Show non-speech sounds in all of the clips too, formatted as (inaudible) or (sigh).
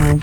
Ok,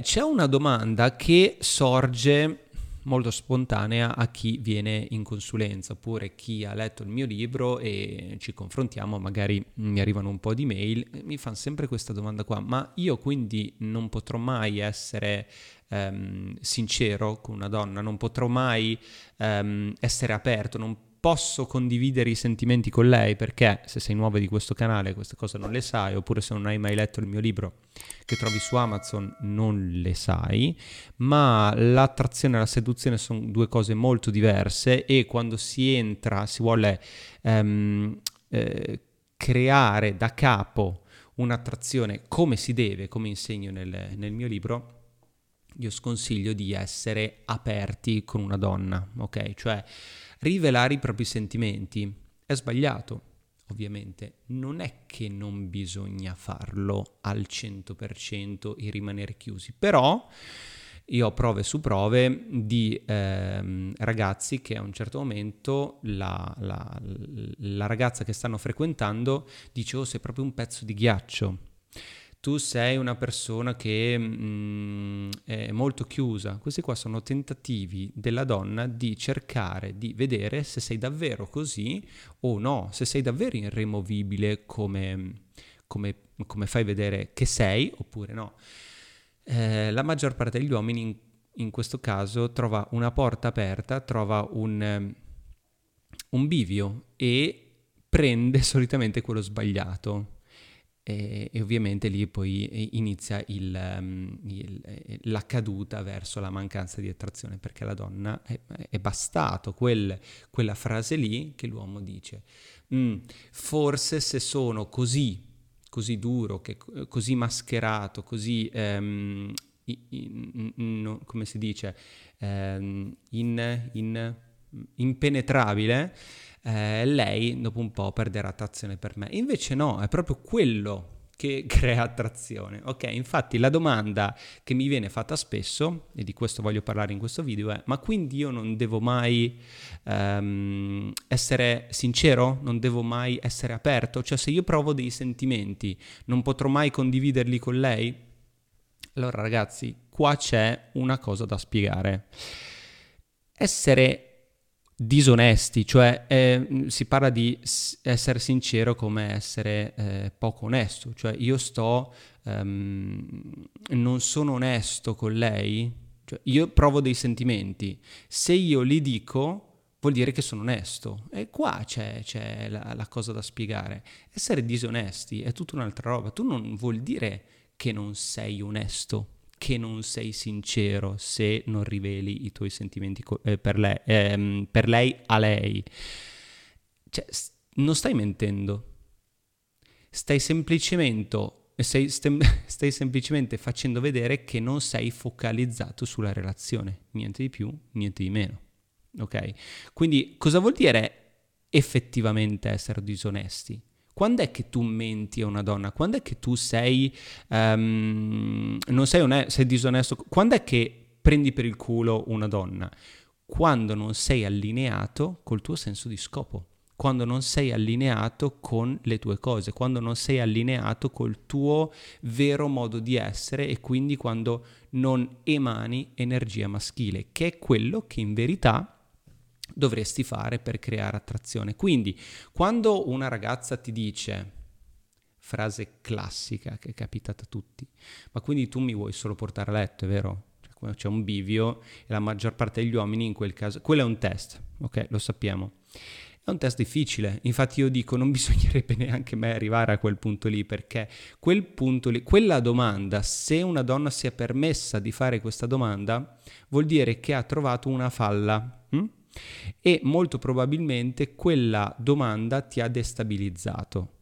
c'è una domanda che sorge molto spontanea a chi viene in consulenza oppure chi ha letto il mio libro e ci confrontiamo, magari mi arrivano un po' di mail, mi fanno sempre questa domanda qua, ma io quindi non potrò mai essere ehm, sincero con una donna, non potrò mai ehm, essere aperto, non posso condividere i sentimenti con lei perché se sei nuova di questo canale queste cose non le sai oppure se non hai mai letto il mio libro che trovi su Amazon non le sai ma l'attrazione e la seduzione sono due cose molto diverse e quando si entra si vuole ehm, eh, creare da capo un'attrazione come si deve come insegno nel, nel mio libro io sconsiglio di essere aperti con una donna ok? Cioè rivelare i propri sentimenti. È sbagliato, ovviamente. Non è che non bisogna farlo al 100% e rimanere chiusi, però io ho prove su prove di ehm, ragazzi che a un certo momento la, la, la ragazza che stanno frequentando dice oh sei proprio un pezzo di ghiaccio tu sei una persona che mh, mm, è molto chiusa. Questi qua sono tentativi della donna di cercare di vedere se sei davvero così o no, se sei davvero irremovibile come, come, come fai vedere che sei oppure no. Eh, la maggior parte degli uomini in, in, questo caso trova una porta aperta, trova un, un bivio e prende solitamente quello sbagliato e, e, ovviamente lì poi inizia il, um, il, eh, la caduta verso la mancanza di attrazione perché la donna è, è bastato quel, quella frase lì che l'uomo dice mm, forse se sono così così duro, che, così mascherato, così um, in, in, come si dice um, in, impenetrabile eh, lei dopo un po' perderà attrazione per me. Invece no, è proprio quello che (laughs) crea attrazione. Ok, infatti la domanda che mi viene fatta spesso, e di questo voglio parlare in questo video, è ma quindi io non devo mai um, essere sincero? Non devo mai essere aperto? Cioè se io provo dei sentimenti, non potrò mai condividerli con lei? Allora ragazzi, qua c'è una cosa da spiegare. Essere disonesti, cioè eh, si parla di essere sincero come essere eh, poco onesto, cioè io sto, um, non sono onesto con lei, cioè io provo dei sentimenti, se io li dico vuol dire che sono onesto e qua c'è, c'è la, la cosa da spiegare, essere disonesti è tutta un'altra roba, tu non vuol dire che non sei onesto, che non sei sincero se non riveli i tuoi sentimenti co- eh, per, lei, ehm, per, lei, a lei. Cioè, non stai mentendo, stai semplicemente, stai, stai, (laughs) stai semplicemente facendo vedere che non sei focalizzato sulla relazione, niente di più, niente di meno. Ok? Quindi cosa vuol dire effettivamente essere disonesti? Quando è che tu menti a una donna? Quando è che tu sei, um, non sei, onesto, sei disonesto? Quando è che prendi per il culo una donna? Quando non sei allineato col tuo senso di scopo quando non sei allineato con le tue cose, quando non sei allineato col tuo vero modo di essere e quindi quando non emani energia maschile, che è quello che in verità dovresti fare per creare attrazione. Quindi, quando una ragazza ti dice, frase classica che è capitata a tutti, ma quindi tu mi vuoi solo portare a letto, è vero? Cioè, c'è un bivio e la maggior parte degli uomini in quel caso, quello è un test, ok? Lo sappiamo. È un test difficile, infatti io dico non (laughs) bisognerebbe neanche mai arrivare a quel punto lì perché quel punto lì, quella domanda, se una donna si è permessa di fare questa domanda, vuol dire che ha trovato una falla. Hm? E molto probabilmente quella domanda ti ha destabilizzato.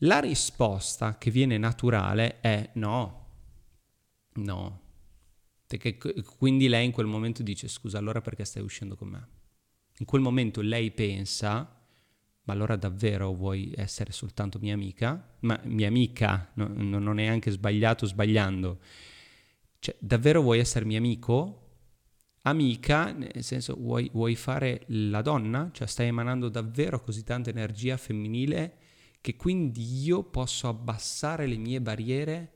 La risposta che viene naturale è no, no. Quindi lei in quel momento dice scusa allora perché stai uscendo con me? In quel momento lei pensa ma allora davvero vuoi essere soltanto mia amica? Ma mia amica, no, non è neanche sbagliato sbagliando. Cioè, davvero vuoi essere mio amico? Amica, nel senso vuoi, vuoi fare la donna? Cioè stai emanando davvero così tanta energia femminile che quindi io posso abbassare le mie barriere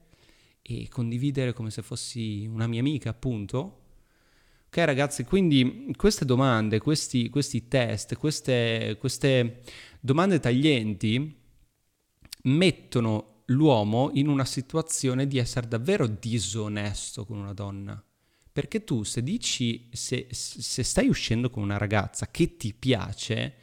e condividere come se fossi una mia amica, appunto? Ok ragazzi, quindi queste domande, questi, questi test, queste, queste domande taglienti mettono l'uomo in una situazione di essere davvero disonesto con una donna. Perché tu se dici, se, se stai uscendo con una ragazza che ti piace,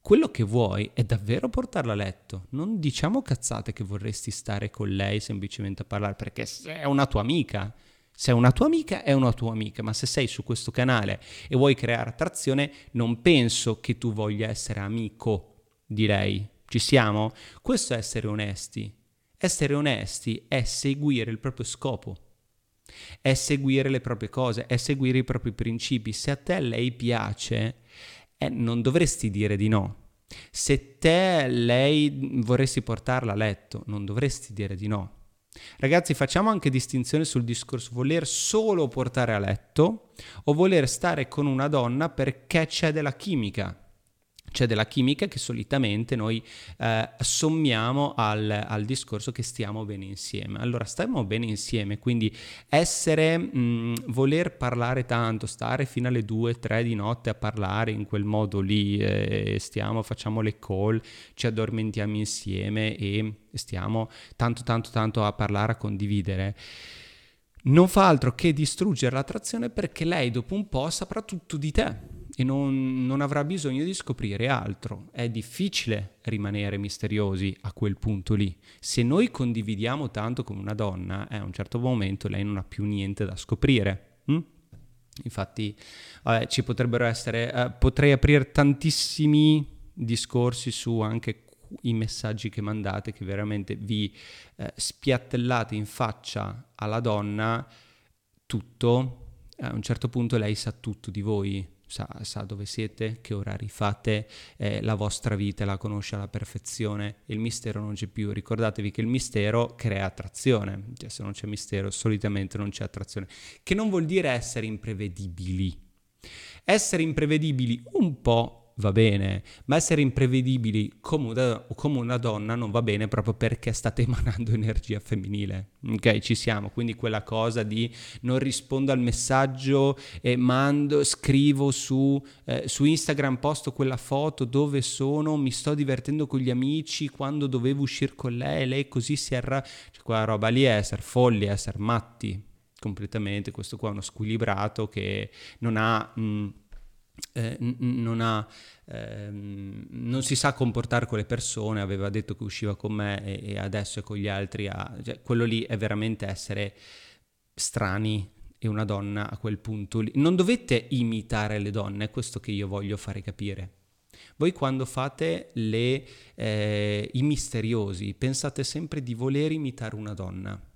quello che vuoi è davvero portarla a letto. Non diciamo cazzate che vorresti stare con lei semplicemente a parlare, perché è una tua amica. Se è una tua amica, è una tua amica, ma se sei su questo canale e vuoi creare attrazione, non penso che tu voglia essere amico di lei. Ci siamo? Questo è essere onesti. Essere onesti è seguire il proprio scopo è seguire le proprie cose, è seguire i propri principi. Se a te lei piace, eh, non dovresti dire di no. Se te lei vorresti portarla a letto, non dovresti dire di no. Ragazzi, facciamo anche distinzione sul discorso voler solo portare a letto o voler stare con una donna perché c'è della chimica c'è della chimica che solitamente noi eh, sommiamo al, al, discorso che stiamo bene insieme. Allora, stiamo bene insieme, quindi essere, mh, voler parlare tanto, stare fino alle 2-3 di notte a parlare in quel modo lì, eh, stiamo, facciamo le call, ci addormentiamo insieme e stiamo tanto, tanto, tanto a parlare, a condividere non fa altro che distruggere l'attrazione perché lei dopo un po' saprà tutto di te e non, non, avrà bisogno di scoprire altro. È difficile rimanere misteriosi a quel punto lì. Se noi condividiamo tanto con una donna, eh, a un certo momento lei non ha più niente da scoprire. Hm? Infatti vabbè, ci potrebbero essere, eh, potrei aprire tantissimi discorsi su anche i messaggi che mandate che veramente vi eh, spiattellate in faccia alla donna tutto, a un certo punto lei sa tutto di voi, sa, sa dove siete, che orari fate, eh, la vostra vita la conosce alla perfezione, il mistero non c'è più, ricordatevi che il mistero crea attrazione, cioè se non c'è mistero solitamente non c'è attrazione, che non vuol dire essere imprevedibili. Essere imprevedibili un po' va bene, ma essere imprevedibili come una, come una, donna non va bene proprio perché state (laughs) emanando energia femminile. Ok, ci siamo. Quindi quella cosa di non rispondo al messaggio e mando, scrivo su, eh, su Instagram, posto quella foto dove sono, mi sto divertendo con gli amici quando dovevo uscire con lei, lei così si arra... Cioè, quella roba lì è essere folli, è essere matti completamente. Questo qua è uno squilibrato che non ha... Mh, eh, non, ha, ehm, non, si sa comportare con le persone, aveva detto che usciva con me e, e adesso è con gli altri, a, cioè, quello lì è veramente essere strani e una donna a quel punto lì. Non dovete imitare le donne, è questo che io voglio fare capire. Voi quando fate le, eh, i misteriosi pensate sempre di voler imitare una donna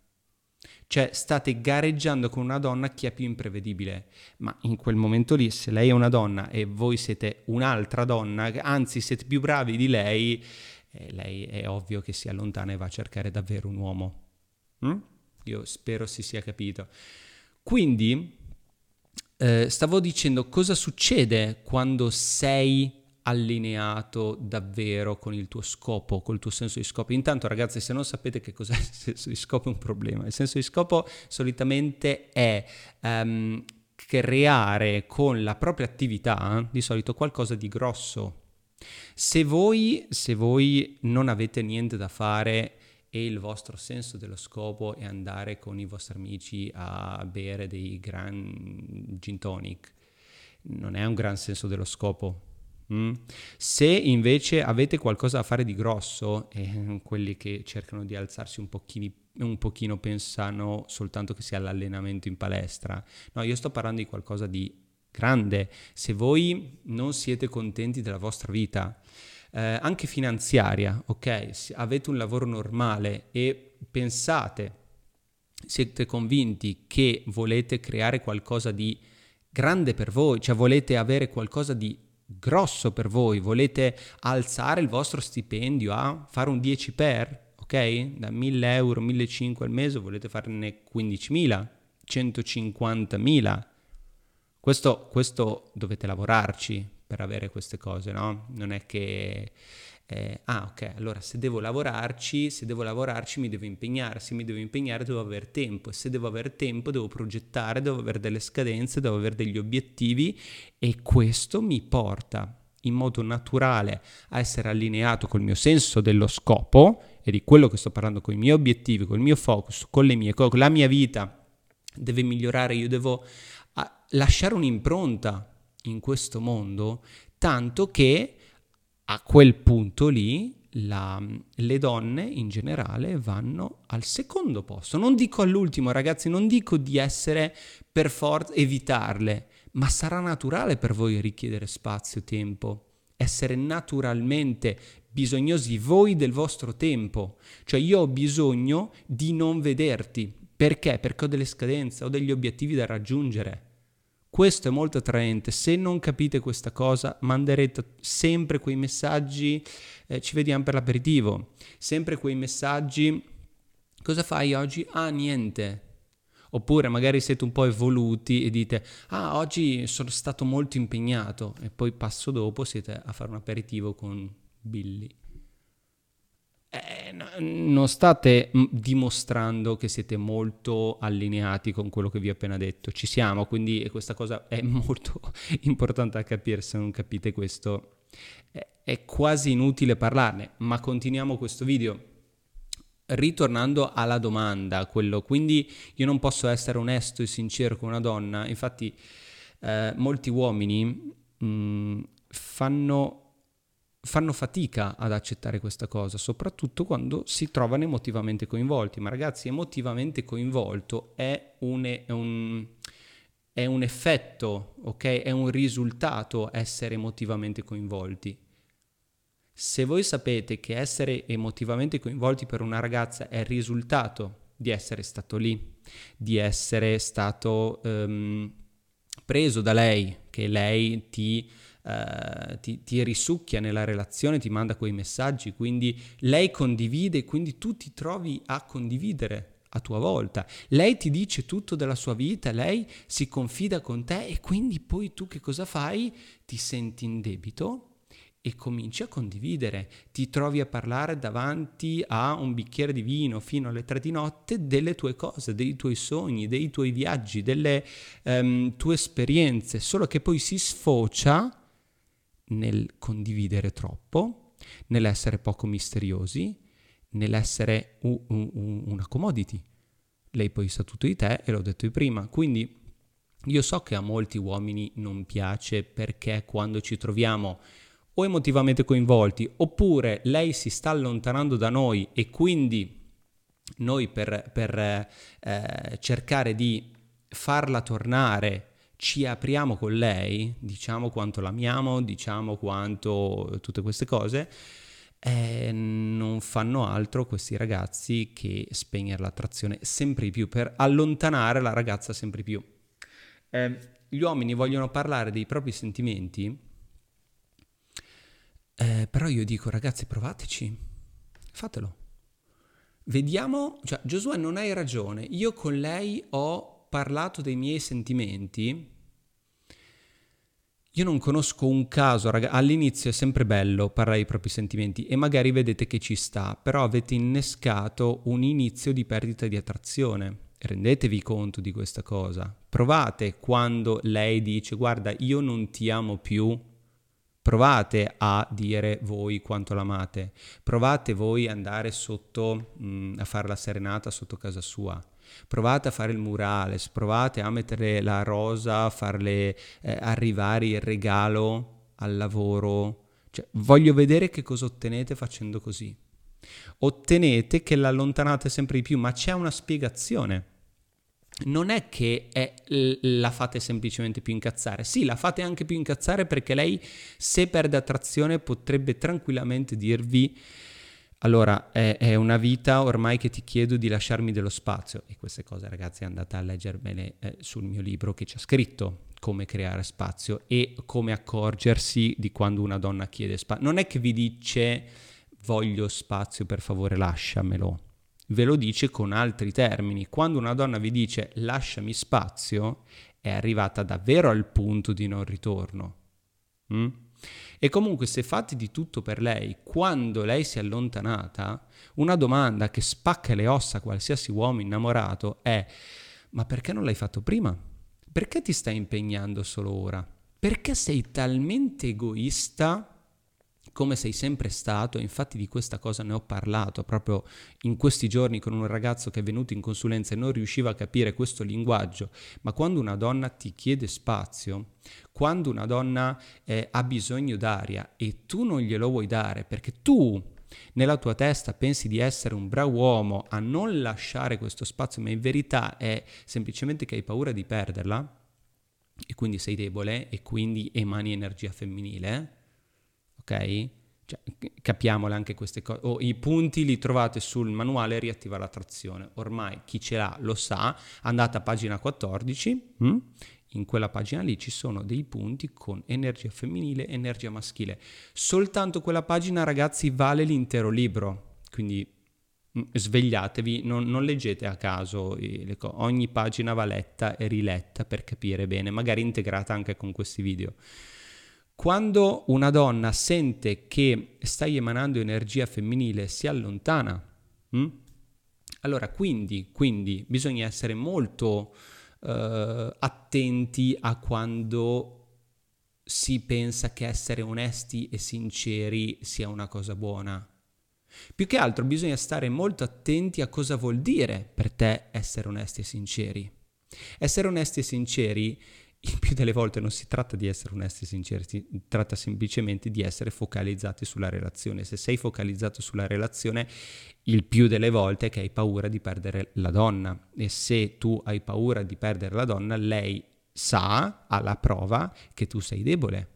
cioè state gareggiando con una donna chi è più imprevedibile, ma in quel momento lì se lei è una donna e voi siete un'altra donna, anzi siete più bravi di lei, eh, lei è ovvio che si allontana e va a cercare davvero un uomo. Mm? Io spero si sia capito. Quindi eh, stavo dicendo cosa succede quando sei allineato davvero con il tuo scopo, col tuo senso di scopo. Intanto ragazzi, se non sapete che cos'è il senso di scopo è un problema. Il senso di scopo solitamente è um, creare con la propria attività di solito qualcosa di grosso. Se voi, se voi non avete niente da fare e il vostro senso dello scopo è andare con i vostri amici a bere dei gran gin tonic, non è un gran senso dello scopo Mm. Se invece avete qualcosa da fare di grosso, e quelli che cercano di alzarsi un, pochini, un pochino pensano soltanto che sia l'allenamento in palestra, no, io sto parlando di qualcosa di grande. Se voi non siete contenti della vostra vita, eh, anche finanziaria, ok, avete un lavoro normale e pensate, siete convinti che volete creare qualcosa di grande per voi, cioè volete avere qualcosa di grosso per voi, volete alzare il vostro stipendio a fare un 10 per, ok? Da 1000 euro, 1500 al mese volete farne 15.000, 150.000. Questo, questo dovete lavorarci per avere queste cose, no? Non è che eh, ah ok, allora se devo lavorarci, se devo lavorarci mi devo impegnare, se mi devo impegnare devo avere tempo e se devo avere tempo devo progettare, devo avere delle scadenze, devo avere degli obiettivi e questo mi porta in modo naturale a essere allineato col mio senso dello scopo e di quello che sto parlando con i miei obiettivi, con il mio focus, con le mie cose, la mia vita deve migliorare, io devo lasciare un'impronta in questo mondo, tanto che a quel punto lì la, le donne in generale vanno al secondo posto. Non dico all'ultimo, ragazzi, non dico di essere per forza evitarle, ma sarà naturale per voi richiedere spazio, tempo, essere naturalmente bisognosi voi del vostro tempo. Cioè io ho bisogno di non vederti. Perché? Perché ho delle scadenze, ho degli obiettivi da raggiungere. Questo è molto attraente. Se non capite questa cosa, manderete sempre quei messaggi, eh, ci vediamo per l'aperitivo, sempre quei messaggi, cosa fai oggi? Ah, niente. Oppure magari siete un po' evoluti e dite, ah, oggi sono stato molto impegnato e poi passo dopo siete a fare un aperitivo con Billy. Eh, non state dimostrando che siete molto allineati con quello che vi ho appena detto. Ci siamo, quindi questa cosa è (laughs) molto importante da capire. Se non capite questo, è quasi inutile parlarne. Ma continuiamo questo video. Ritornando alla domanda, quello, quindi io non posso essere onesto e sincero con una donna. Infatti, eh, molti uomini mh, fanno fanno fatica ad accettare questa cosa, soprattutto quando si trovano emotivamente coinvolti. Ma ragazzi, emotivamente coinvolto è un, è un, è un effetto, ok? È un risultato essere emotivamente coinvolti. Se voi sapete che essere emotivamente coinvolti per una ragazza è il risultato di essere stato lì, di essere stato um, preso da lei, che lei ti eh, ti, ti, risucchia nella relazione, ti manda quei messaggi, quindi lei condivide, quindi tu ti trovi a condividere a tua volta. Lei ti dice tutto della sua vita, lei si confida con te e quindi poi tu che cosa fai? Ti senti in debito e cominci a condividere. Ti trovi a parlare davanti a un bicchiere di vino fino alle tre di notte delle tue cose, dei tuoi sogni, dei tuoi viaggi, delle um, tue esperienze, solo che poi si sfocia nel condividere troppo, nell'essere poco misteriosi, nell'essere un, un, una commodity. Lei poi sa tutto di te e l'ho detto prima. Quindi io so che a molti uomini non piace perché quando ci troviamo o emotivamente coinvolti oppure lei si sta allontanando da noi e quindi noi per, per eh, cercare di farla tornare ci apriamo con lei, diciamo quanto l'amiamo, diciamo quanto tutte queste cose, eh, non fanno altro questi ragazzi che spegnere l'attrazione sempre di più, per allontanare la ragazza sempre di più. Eh, gli uomini vogliono parlare dei propri sentimenti, eh, però io dico ragazzi provateci, fatelo. Vediamo, cioè Giosuè non hai ragione, io con lei ho parlato dei miei sentimenti, io non conosco un caso, raga, all'inizio è sempre bello parlare dei propri sentimenti e magari vedete che ci sta, però avete innescato un inizio di perdita di attrazione. Rendetevi conto di questa cosa. Provate quando lei dice guarda io non ti amo più, provate a dire voi quanto l'amate, provate voi ad andare sotto, mh, mm, a fare la serenata sotto casa sua Provate a fare il murales, provate a mettere la rosa, a farle eh, arrivare il regalo al lavoro. Cioè, voglio vedere che cosa ottenete facendo così. Ottenete che l'allontanate sempre di più, ma c'è una spiegazione. Non è che è, la fate semplicemente più incazzare, sì, la fate anche più incazzare perché lei, se perde attrazione, potrebbe tranquillamente dirvi allora, è, è, una vita ormai che ti chiedo di lasciarmi dello spazio e queste cose ragazzi andate a leggermele eh, sul mio libro che c'è scritto come creare spazio e come accorgersi di quando una donna chiede spazio. Non è che vi dice voglio spazio, per favore lasciamelo. Ve lo dice con altri termini. Quando una donna vi dice lasciami spazio, è arrivata davvero al punto di non ritorno. Mm? E comunque se fate di tutto per lei, quando lei si è allontanata, una domanda che spacca le ossa a qualsiasi uomo innamorato è ma perché non l'hai fatto prima? Perché ti stai impegnando solo ora? Perché sei talmente egoista come sei sempre stato, infatti di questa cosa ne ho parlato proprio in questi giorni con un ragazzo che è venuto in consulenza e non riusciva a capire questo linguaggio, ma quando una donna ti chiede spazio, quando una donna eh, ha bisogno d'aria e tu non glielo vuoi dare perché tu nella tua testa pensi di essere un bravo uomo a non lasciare questo spazio, ma in verità è semplicemente che hai paura di perderla e quindi sei debole e quindi emani energia femminile, ok? Cioè, capiamole anche queste cose. Oh, I punti li trovate sul manuale Riattiva l'attrazione. Ormai chi ce l'ha lo sa. Andate a pagina 14. Hm? In quella pagina lì ci sono dei punti con energia femminile e energia maschile. Soltanto quella pagina, ragazzi, vale l'intero libro. Quindi hm, svegliatevi, non, non, leggete a caso ogni pagina va letta e riletta per capire bene, magari integrata anche con questi video. Quando una donna sente che stai emanando energia femminile, si allontana. Hm? Allora, quindi, quindi, bisogna essere molto uh, attenti a quando si pensa che essere onesti e sinceri sia una cosa buona. Più che altro bisogna stare molto attenti a cosa vuol dire per te essere onesti e sinceri. Essere onesti e sinceri il (laughs) più delle volte non si tratta di essere onesti e sinceri, si tratta semplicemente di essere focalizzati sulla relazione. Se sei focalizzato sulla relazione, il più delle volte è che hai paura di perdere la donna e se tu hai paura di perdere la donna, lei sa alla prova che tu sei debole.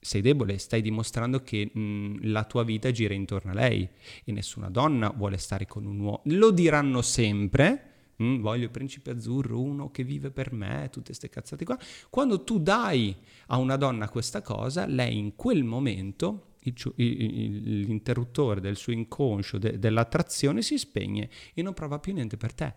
Sei debole, stai dimostrando che mh, la tua vita gira intorno a lei e nessuna donna vuole stare con un uomo. Lo diranno sempre, mm, voglio il principe azzurro, uno che vive per me, tutte queste cazzate qua. Quando tu dai a una donna questa cosa, lei in quel momento, il, il, l'interruttore del suo inconscio, de, dell'attrazione si spegne e non prova più niente per te.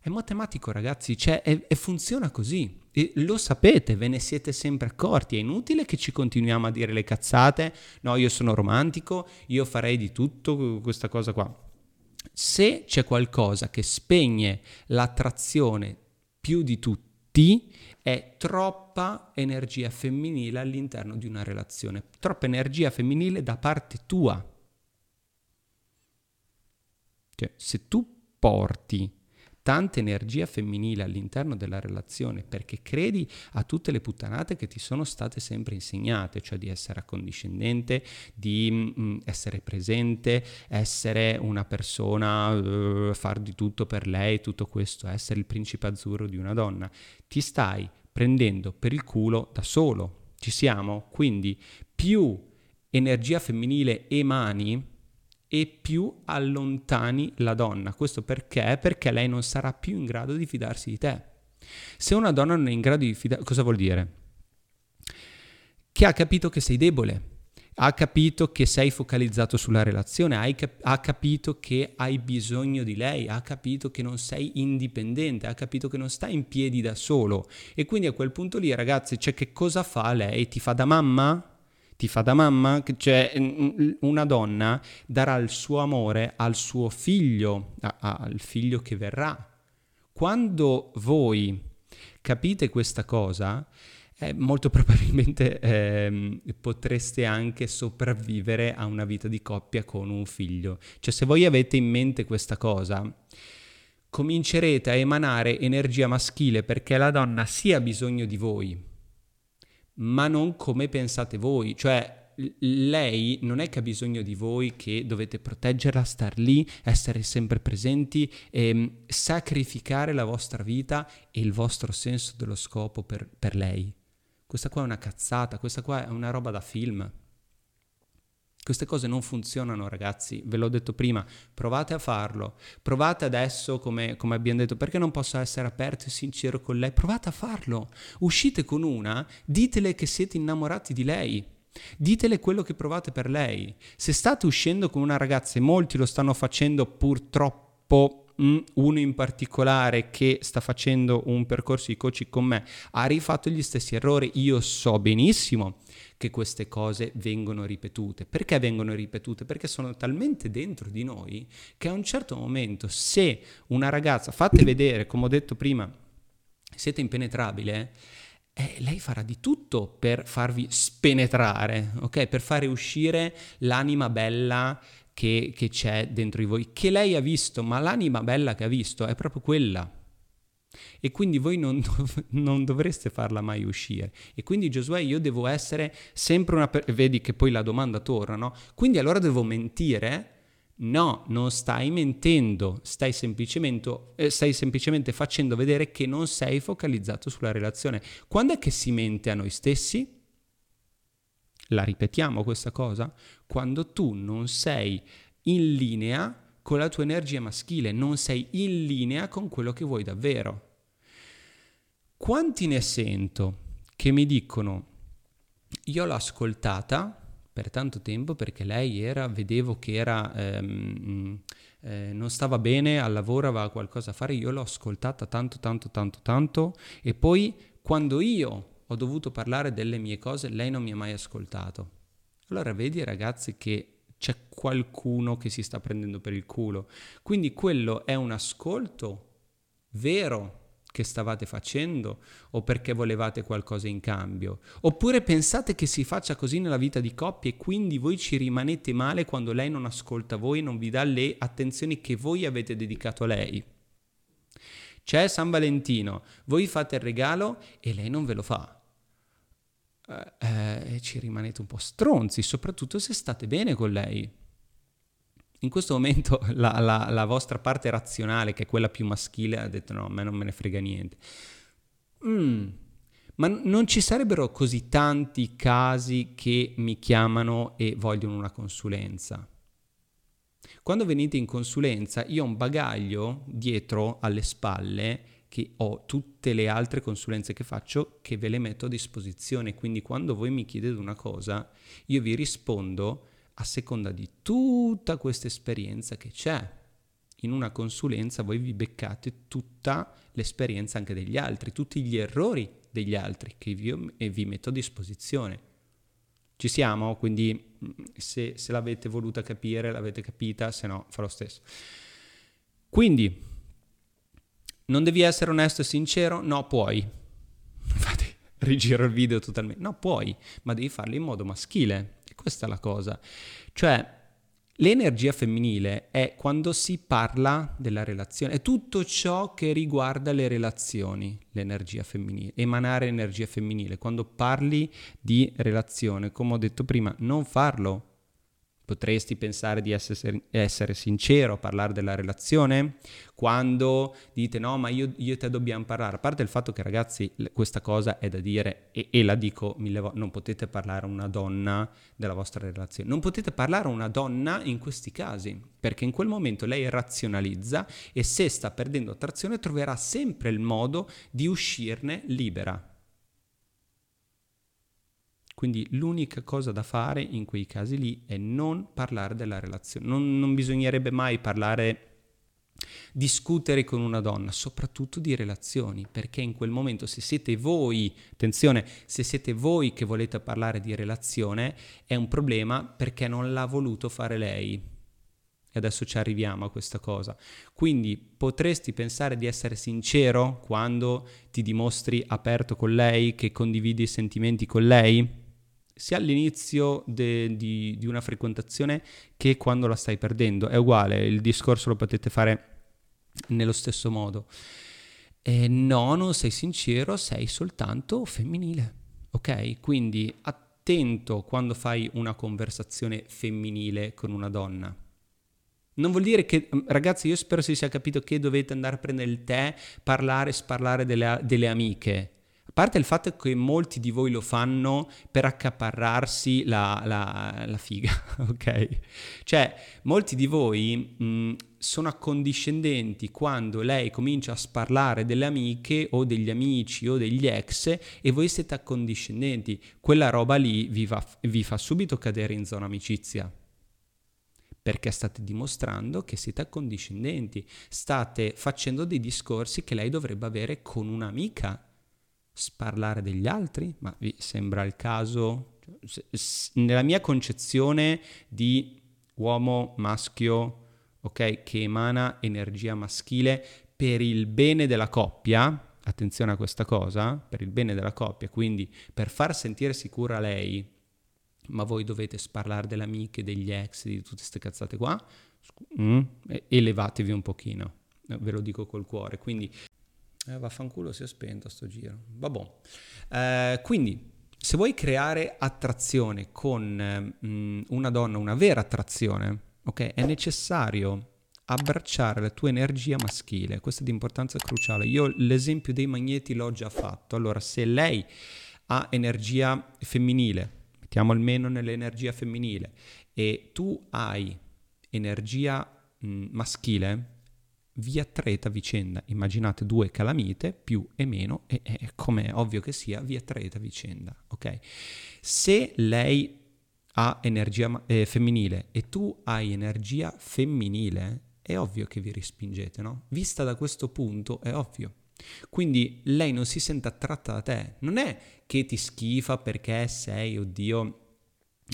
È matematico, ragazzi, cioè, è, è funziona così. E lo sapete, ve ne siete sempre accorti. È inutile che ci continuiamo a dire le cazzate. No, io sono romantico, io farei di tutto questa cosa qua se c'è qualcosa che spegne l'attrazione più di tutti, è troppa energia femminile all'interno di una relazione, troppa energia femminile da parte tua. Cioè, se tu porti tanta energia femminile all'interno della relazione perché credi a tutte le puttanate che ti sono state sempre insegnate, cioè di essere accondiscendente, di mh, mm, essere presente, essere una persona, uh, far di tutto per lei, tutto questo, essere il principe azzurro di una donna. Ti stai prendendo per il culo da solo. Ci siamo? Quindi più energia femminile emani, e più allontani la donna. Questo perché? Perché lei non sarà più in grado di fidarsi di te. Se una donna non è in grado di fidarsi, cosa vuol dire? Che ha capito che sei debole, ha capito che sei focalizzato sulla relazione, cap- ha capito che hai bisogno di lei, ha capito che non sei indipendente, ha capito che non stai in piedi da solo. E quindi a quel punto lì, ragazzi, cioè che cosa fa lei? Ti fa da mamma? Ti fa da mamma, cioè una donna darà il suo amore al suo figlio, a, a, al figlio che verrà. Quando voi capite questa cosa, eh, molto (laughs) probabilmente eh, potreste anche sopravvivere a una vita di coppia con un figlio. Cioè se voi avete in mente questa cosa, comincerete a emanare energia maschile perché la donna sì ha bisogno di voi, ma non come pensate voi, cioè lei non è che ha bisogno di voi che dovete proteggerla, star lì, essere sempre presenti ehm, sacrificare la vostra vita e il vostro senso dello scopo per, per lei. Questa qua è una cazzata, questa qua è una roba da film. Queste cose non funzionano ragazzi, ve l'ho detto prima, provate a farlo, provate adesso come, come, abbiamo detto, perché non posso essere aperto e sincero con lei, provate a farlo, uscite con una, ditele che siete innamorati di lei, ditele quello che provate per lei. Se state uscendo con una ragazza e molti lo stanno facendo purtroppo mm, uno in particolare che sta facendo un percorso di coaching con me ha rifatto gli stessi errori, io so benissimo che queste cose vengono ripetute. Perché vengono ripetute? Perché sono talmente dentro di noi che a un certo momento se una ragazza, fate vedere, come ho detto prima, siete impenetrabile, eh, lei farà di tutto per farvi spenetrare, ok? Per fare uscire l'anima bella che, che c'è dentro di voi, che lei ha visto, ma l'anima bella che ha visto è proprio quella. E quindi voi non, dov- non, dovreste farla mai uscire. E quindi Giosuè, io devo essere sempre una... Per- vedi che poi la domanda torna, no? Quindi allora devo mentire? No, non stai mentendo, stai semplicemente, eh, stai semplicemente facendo vedere che non sei focalizzato sulla relazione. Quando è che si mente a noi stessi? La ripetiamo questa cosa? Quando tu non sei in linea con la tua energia maschile, non sei in linea con quello che vuoi davvero. Quanti ne sento che mi dicono io l'ho ascoltata per tanto tempo perché lei era, vedevo che era, ehm, eh, non stava bene al lavoro, aveva qualcosa da fare, io l'ho ascoltata tanto, tanto, tanto, tanto e poi quando io ho dovuto parlare delle mie cose, lei non mi ha mai ascoltato. Allora vedi ragazzi che c'è qualcuno che si sta prendendo per il culo. Quindi quello è un ascolto vero che stavate facendo o perché volevate qualcosa in cambio. Oppure pensate che si faccia così nella vita di coppia e quindi voi ci rimanete male quando lei non ascolta voi non vi dà le attenzioni che voi avete dedicato a lei. C'è San Valentino, voi fate il regalo e lei non ve lo fa. Eh, eh, ci rimanete un po' stronzi, soprattutto se state bene con lei. In questo momento (laughs) la, la, la, vostra parte razionale, che è quella più maschile, ha detto no, a me non me ne frega niente. Mm, ma non ci sarebbero così tanti casi che mi chiamano e vogliono una consulenza. Quando venite in consulenza, io ho un bagaglio dietro alle spalle che ho tutte le altre consulenze che faccio che ve le metto a disposizione. Quindi quando voi mi chiedete una cosa, io vi rispondo a seconda di tutta questa esperienza che c'è. In una consulenza voi vi beccate tutta l'esperienza anche degli altri, tutti gli errori degli altri che vi, vi metto a disposizione. Ci siamo? Quindi mm, se, se l'avete voluta capire, l'avete capita, se no fa lo stesso. Quindi, non devi essere onesto e sincero? No, puoi. (laughs) Infatti, rigiro il video totalmente. No, puoi, ma devi farlo in modo maschile. E questa è la cosa. Cioè, L'energia femminile è quando si parla della relazione, è tutto ciò che riguarda le relazioni, l'energia femminile, emanare energia femminile. Quando parli di relazione, come ho detto prima, non farlo Potresti pensare di essere, essere, sincero, parlare della relazione? Quando dite no, ma io, io, e te dobbiamo parlare, a parte il fatto che ragazzi questa cosa è da dire e, e la dico mille volte, non potete parlare a una donna della vostra relazione, non potete parlare a una donna in questi casi, perché in quel momento lei razionalizza e se sta perdendo attrazione troverà sempre il modo di uscirne libera. Quindi l'unica cosa da fare in quei casi lì è non parlare della relazione. Non, non bisognerebbe mai parlare discutere con una donna, soprattutto di relazioni, perché in quel momento se siete voi, attenzione, se siete voi che volete parlare di relazione, è un problema perché non l'ha voluto fare lei. E adesso ci arriviamo a questa cosa. Quindi potresti pensare di essere sincero quando ti dimostri aperto con lei, che condividi i sentimenti con lei? Sia all'inizio de, di, di, una frequentazione che quando la stai perdendo. È uguale, il discorso lo potete fare nello stesso modo. E no, non sei sincero, sei soltanto femminile. Ok? Quindi attento quando fai una conversazione femminile con una donna. Non vuol dire che, ragazzi, io spero si sia capito che dovete andare a prendere il tè, parlare, sparlare delle, delle amiche parte il fatto che molti di voi lo fanno per accaparrarsi la, la, la figa, (laughs) ok? Cioè, molti di voi mh, sono accondiscendenti quando lei comincia a sparlare delle amiche o degli amici o degli ex e voi siete accondiscendenti. Quella roba lì vi, va, vi fa subito cadere in zona amicizia perché state dimostrando che siete accondiscendenti, state facendo dei discorsi che lei dovrebbe avere con un'amica. Sparlare degli altri? Ma vi sembra il caso? Nella mia concezione di uomo maschio, ok, che emana energia maschile per il bene della coppia, attenzione a questa cosa, per il bene della coppia, quindi per far sentire sicura lei, ma voi dovete sparlare delle amiche, degli ex, di tutte queste cazzate qua, mm, elevatevi un pochino, ve lo dico col cuore, quindi eh, vaffanculo si è spento sto giro, vabbè. Eh, quindi se vuoi creare attrazione con mm, una donna, una vera attrazione, ok, è necessario abbracciare la tua energia maschile, questo è di importanza cruciale. Io l'esempio dei magneti l'ho già fatto, allora se lei ha energia femminile, mettiamo almeno nell'energia femminile, e tu hai energia mh, maschile, vi attraete a vicenda. Immaginate due calamite, più e meno, e, e come è ovvio che sia, vi attraete a vicenda, ok? Se lei ha energia eh, femminile e tu hai energia femminile, è ovvio che vi respingete, no? Vista da questo punto, è ovvio. Quindi lei non si sente attratta da te, non è che ti schifa perché sei, oddio,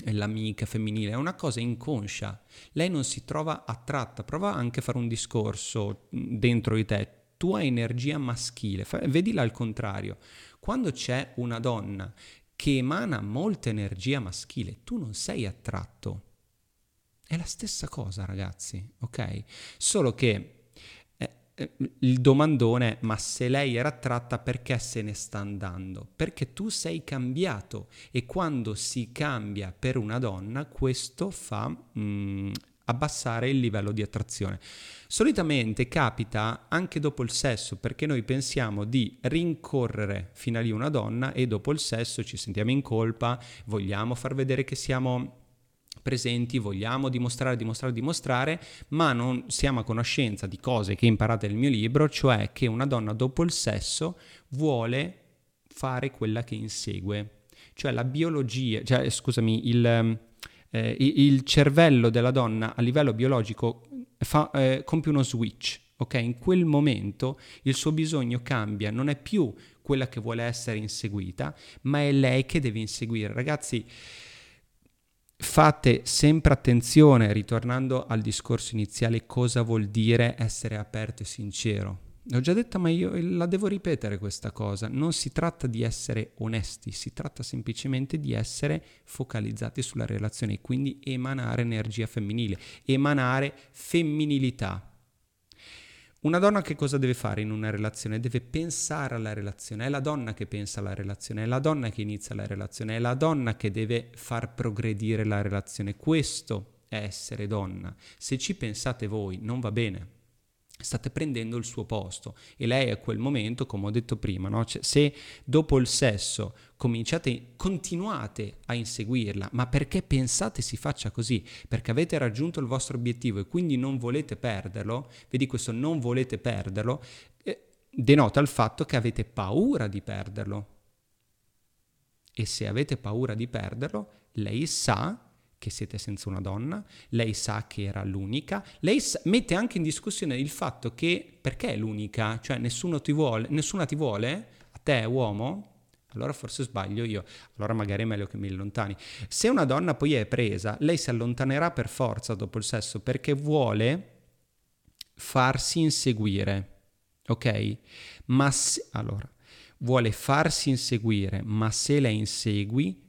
l'amica femminile, è una cosa inconscia. Lei non si trova attratta, prova anche a fare un discorso dentro di te. Tu hai energia maschile, vedila al contrario. Quando c'è una donna che emana molta energia maschile, tu non sei attratto. È la stessa cosa, ragazzi, ok? Solo che il domandone, ma se lei era attratta perché se ne sta andando? Perché tu sei cambiato e quando si cambia per una donna questo fa mh, mm, abbassare il livello di attrazione. Solitamente capita anche dopo il sesso perché noi pensiamo di rincorrere fino a lì una donna e dopo il sesso ci sentiamo in colpa, vogliamo far vedere che siamo presenti, vogliamo dimostrare, dimostrare, dimostrare, ma non siamo a conoscenza di cose che imparate nel mio libro, cioè che una donna dopo il sesso vuole fare quella che insegue. Cioè la biologia, cioè scusami, il, eh, il cervello della donna a livello biologico fa, eh, compie uno switch. Ok, in quel momento il suo bisogno cambia, non è più quella che vuole essere inseguita, ma è lei che deve inseguire. Ragazzi, Fate sempre attenzione, ritornando al discorso iniziale, cosa vuol dire essere aperto e sincero. L'ho già detto, ma io la devo ripetere questa cosa. Non si tratta di essere onesti, si tratta semplicemente di essere focalizzati sulla relazione e quindi emanare energia femminile, emanare femminilità. Una donna che cosa deve fare in una relazione? Deve pensare alla relazione, è la donna che pensa alla relazione, è la donna che inizia la relazione, è la donna che deve far progredire la relazione. Questo è essere donna. Se ci pensate voi non va bene state prendendo il suo posto e lei a quel momento, come ho detto prima, no? cioè, se dopo il sesso cominciate, continuate a inseguirla, ma perché pensate si faccia così? Perché avete raggiunto il vostro obiettivo e quindi non volete perderlo, vedi questo non volete perderlo, eh, denota il fatto che avete paura di perderlo. E se avete paura di perderlo, lei sa che siete senza una donna, lei sa che era l'unica, lei sa- mette anche in discussione il fatto che perché è l'unica, cioè nessuno ti vuole, nessuna ti vuole, a te uomo, allora forse sbaglio io, allora magari è meglio che mi allontani. Se una donna poi è presa, lei si allontanerà per forza dopo il sesso perché vuole farsi inseguire, ok? Ma se, allora, vuole farsi inseguire, ma se la insegui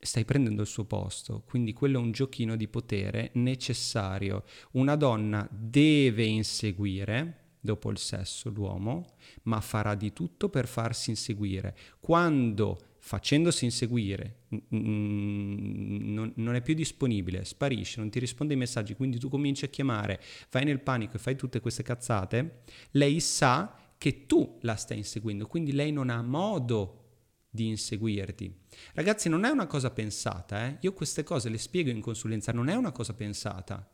stai prendendo il suo posto, quindi quello è un giochino di potere necessario. Una donna deve inseguire dopo il sesso l'uomo, ma farà di tutto per farsi inseguire. Quando facendosi inseguire non, non, è più disponibile, sparisce, non ti risponde ai messaggi, quindi tu cominci a chiamare, vai nel panico e fai tutte queste cazzate, lei sa che tu la stai inseguendo, quindi lei non ha modo di inseguirti. Ragazzi, non è una cosa pensata, eh? io queste cose le spiego in consulenza, non è una cosa pensata.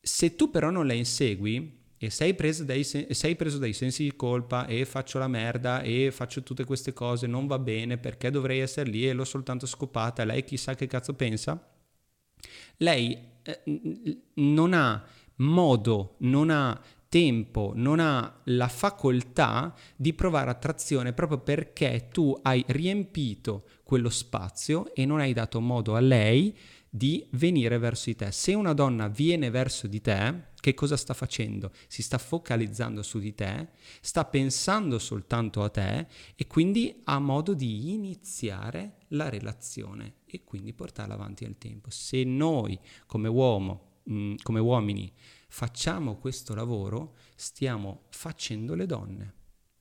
Se tu però non la insegui e sei preso, dai, sei preso dai sensi di colpa e faccio la merda e faccio tutte queste cose, non va bene perché dovrei essere lì e l'ho soltanto scopata, lei chissà che cazzo pensa, Lei eh, non ha modo, non ha tempo, non ha la facoltà di provare attrazione proprio perché tu hai riempito quello spazio e non hai dato modo a lei di venire verso di te. Se una donna viene verso di te, che cosa sta facendo? Si sta focalizzando su di te, sta pensando soltanto a te e quindi ha modo di iniziare la relazione e quindi portarla avanti nel tempo. Se noi come uomo, mh, mm, come uomini, facciamo questo lavoro, stiamo facendo le donne.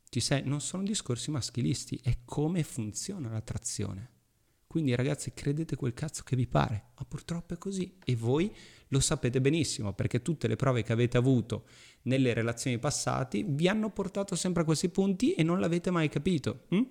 Sei, non sono discorsi maschilisti, è come funziona l'attrazione. Quindi ragazzi credete quel cazzo che vi pare, ma purtroppo è così e voi lo sapete benissimo perché tutte le prove che avete avuto nelle relazioni passate vi hanno portato sempre a questi punti e non l'avete mai capito. Hm?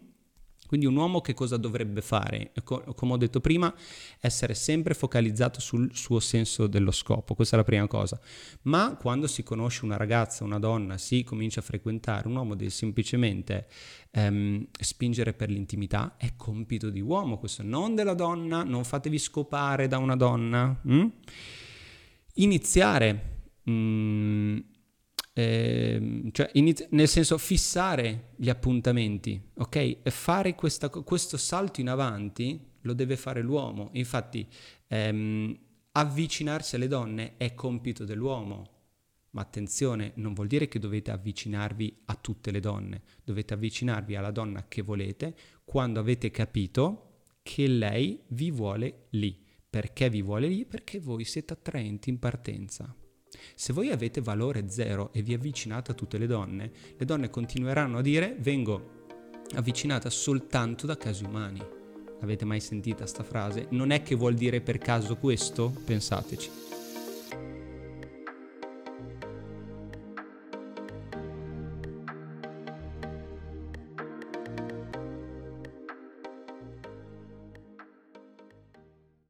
Quindi un uomo che cosa dovrebbe fare? Come ho detto prima, essere sempre focalizzato sul suo senso dello scopo, questa è la prima cosa. Ma quando si conosce una ragazza, una donna, si comincia a frequentare, un uomo deve semplicemente ehm, spingere per l'intimità, è compito di uomo questo, non della donna, non fatevi scopare da una donna. Hm? Iniziare... Mh, eh, cioè inizi- nel senso fissare gli appuntamenti, ok? E fare questa, questo salto in avanti lo deve fare l'uomo. Infatti, ehm, avvicinarsi alle donne è compito dell'uomo. Ma attenzione, non vuol dire che dovete avvicinarvi a tutte le donne, dovete avvicinarvi alla donna che volete quando avete capito che lei vi vuole lì. Perché vi vuole lì? Perché voi siete attraenti in partenza. Se voi avete valore zero e vi avvicinate a tutte le donne, le donne continueranno a dire vengo avvicinata soltanto da casi umani. Avete mai sentita sta frase? Non è che vuol dire per caso questo? Pensateci.